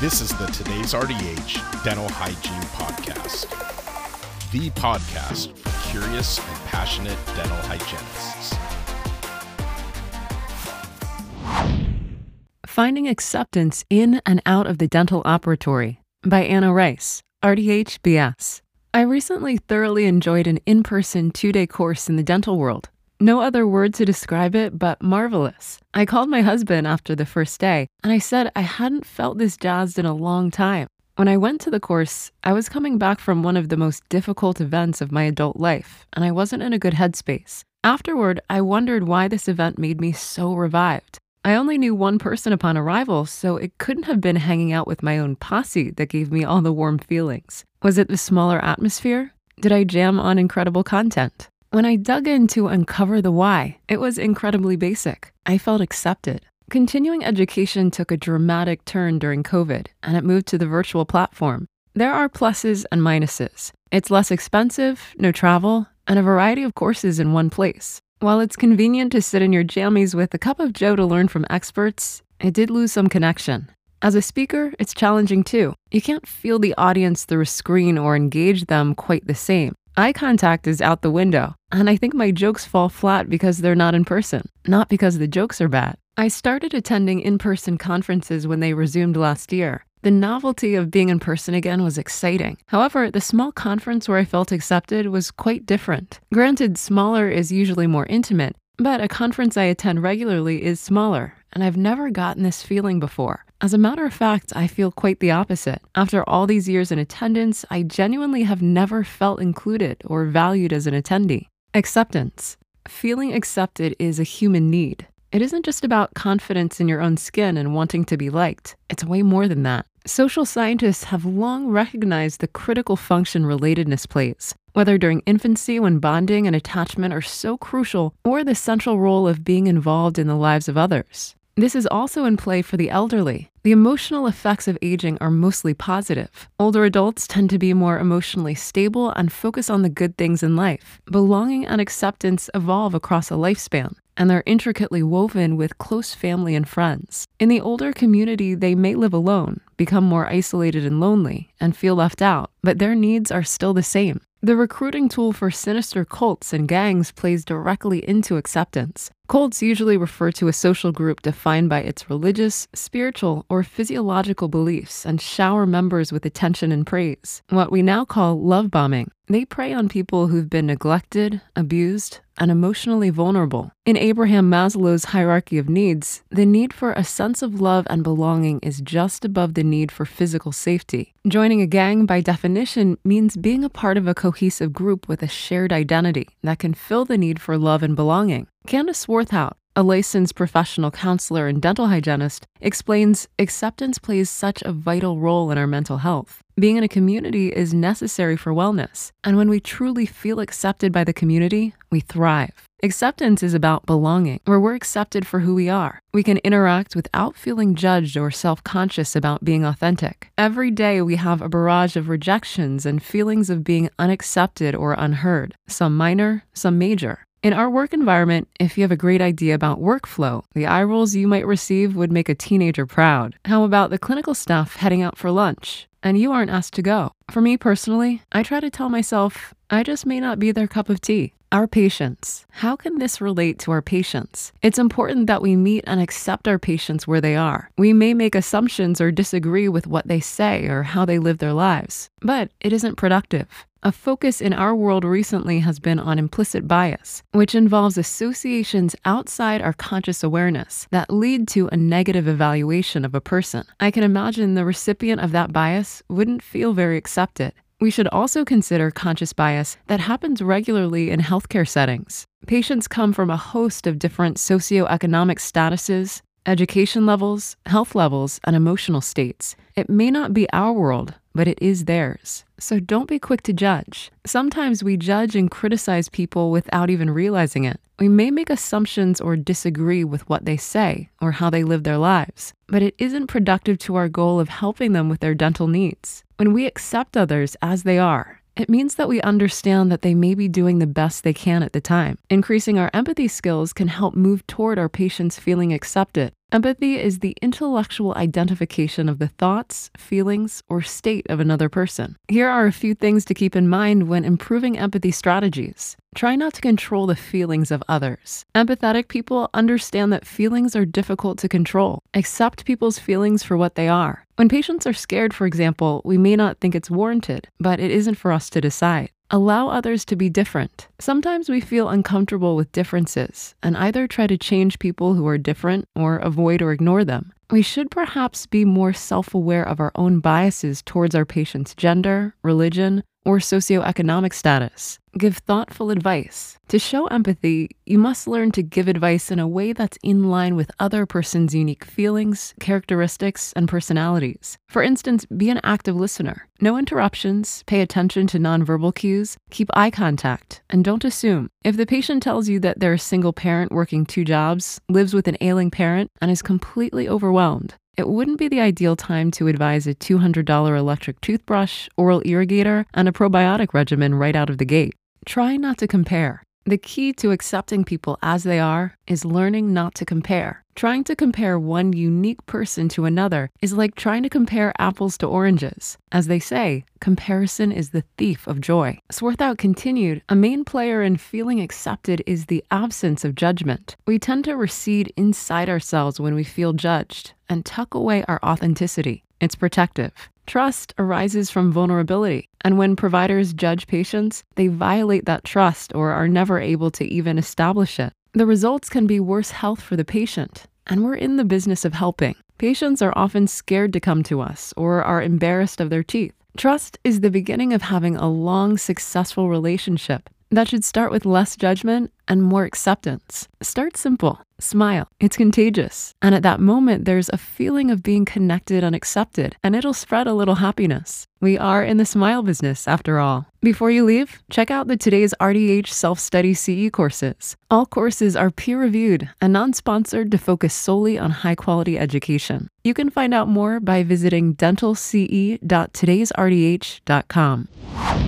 This is the Today's RDH Dental Hygiene Podcast, the podcast for curious and passionate dental hygienists. Finding Acceptance in and Out of the Dental Operatory by Anna Rice, RDH BS. I recently thoroughly enjoyed an in person two day course in the dental world. No other word to describe it but marvelous. I called my husband after the first day and I said I hadn't felt this jazzed in a long time. When I went to the course, I was coming back from one of the most difficult events of my adult life and I wasn't in a good headspace. Afterward, I wondered why this event made me so revived. I only knew one person upon arrival, so it couldn't have been hanging out with my own posse that gave me all the warm feelings. Was it the smaller atmosphere? Did I jam on incredible content? When I dug in to uncover the why, it was incredibly basic. I felt accepted. Continuing education took a dramatic turn during COVID and it moved to the virtual platform. There are pluses and minuses. It's less expensive, no travel, and a variety of courses in one place. While it's convenient to sit in your jammies with a cup of joe to learn from experts, it did lose some connection. As a speaker, it's challenging too. You can't feel the audience through a screen or engage them quite the same. Eye contact is out the window, and I think my jokes fall flat because they're not in person, not because the jokes are bad. I started attending in person conferences when they resumed last year. The novelty of being in person again was exciting. However, the small conference where I felt accepted was quite different. Granted, smaller is usually more intimate, but a conference I attend regularly is smaller, and I've never gotten this feeling before. As a matter of fact, I feel quite the opposite. After all these years in attendance, I genuinely have never felt included or valued as an attendee. Acceptance. Feeling accepted is a human need. It isn't just about confidence in your own skin and wanting to be liked, it's way more than that. Social scientists have long recognized the critical function relatedness plays, whether during infancy when bonding and attachment are so crucial, or the central role of being involved in the lives of others. This is also in play for the elderly. The emotional effects of aging are mostly positive. Older adults tend to be more emotionally stable and focus on the good things in life. Belonging and acceptance evolve across a lifespan and they're intricately woven with close family and friends. In the older community, they may live alone, become more isolated and lonely, and feel left out, but their needs are still the same. The recruiting tool for sinister cults and gangs plays directly into acceptance. Cults usually refer to a social group defined by its religious, spiritual, or physiological beliefs and shower members with attention and praise, what we now call love bombing. They prey on people who've been neglected, abused, and emotionally vulnerable. In Abraham Maslow's hierarchy of needs, the need for a sense of love and belonging is just above the need for physical safety. Joining a gang, by definition, means being a part of a cohesive group with a shared identity that can fill the need for love and belonging. Candace Swarthout, a licensed professional counselor and dental hygienist, explains acceptance plays such a vital role in our mental health. Being in a community is necessary for wellness, and when we truly feel accepted by the community, we thrive. Acceptance is about belonging, where we're accepted for who we are. We can interact without feeling judged or self conscious about being authentic. Every day, we have a barrage of rejections and feelings of being unaccepted or unheard, some minor, some major. In our work environment, if you have a great idea about workflow, the eye rolls you might receive would make a teenager proud. How about the clinical staff heading out for lunch? And you aren't asked to go. For me personally, I try to tell myself, I just may not be their cup of tea. Our patients. How can this relate to our patients? It's important that we meet and accept our patients where they are. We may make assumptions or disagree with what they say or how they live their lives, but it isn't productive. A focus in our world recently has been on implicit bias, which involves associations outside our conscious awareness that lead to a negative evaluation of a person. I can imagine the recipient of that bias wouldn't feel very accepted. We should also consider conscious bias that happens regularly in healthcare settings. Patients come from a host of different socioeconomic statuses, education levels, health levels, and emotional states. It may not be our world, but it is theirs. So don't be quick to judge. Sometimes we judge and criticize people without even realizing it. We may make assumptions or disagree with what they say or how they live their lives, but it isn't productive to our goal of helping them with their dental needs. When we accept others as they are, it means that we understand that they may be doing the best they can at the time. Increasing our empathy skills can help move toward our patients feeling accepted. Empathy is the intellectual identification of the thoughts, feelings, or state of another person. Here are a few things to keep in mind when improving empathy strategies. Try not to control the feelings of others. Empathetic people understand that feelings are difficult to control. Accept people's feelings for what they are. When patients are scared, for example, we may not think it's warranted, but it isn't for us to decide. Allow others to be different. Sometimes we feel uncomfortable with differences and either try to change people who are different or avoid or ignore them. We should perhaps be more self aware of our own biases towards our patient's gender, religion, or socioeconomic status. Give thoughtful advice. To show empathy, you must learn to give advice in a way that's in line with other person's unique feelings, characteristics, and personalities. For instance, be an active listener. No interruptions, pay attention to nonverbal cues, keep eye contact, and don't assume. If the patient tells you that they're a single parent working two jobs, lives with an ailing parent, and is completely overwhelmed, it wouldn't be the ideal time to advise a $200 electric toothbrush, oral irrigator, and a probiotic regimen right out of the gate. Try not to compare. The key to accepting people as they are is learning not to compare. Trying to compare one unique person to another is like trying to compare apples to oranges. As they say, comparison is the thief of joy. Swarthout continued, a main player in feeling accepted is the absence of judgment. We tend to recede inside ourselves when we feel judged and tuck away our authenticity. It's protective. Trust arises from vulnerability, and when providers judge patients, they violate that trust or are never able to even establish it. The results can be worse health for the patient, and we're in the business of helping. Patients are often scared to come to us or are embarrassed of their teeth. Trust is the beginning of having a long, successful relationship that should start with less judgment and more acceptance. Start simple, smile. It's contagious. And at that moment, there's a feeling of being connected and accepted, and it'll spread a little happiness. We are in the smile business, after all. Before you leave, check out the today's RDH self study CE courses. All courses are peer reviewed and non sponsored to focus solely on high quality education. You can find out more by visiting dentalce.todaysrdh.com.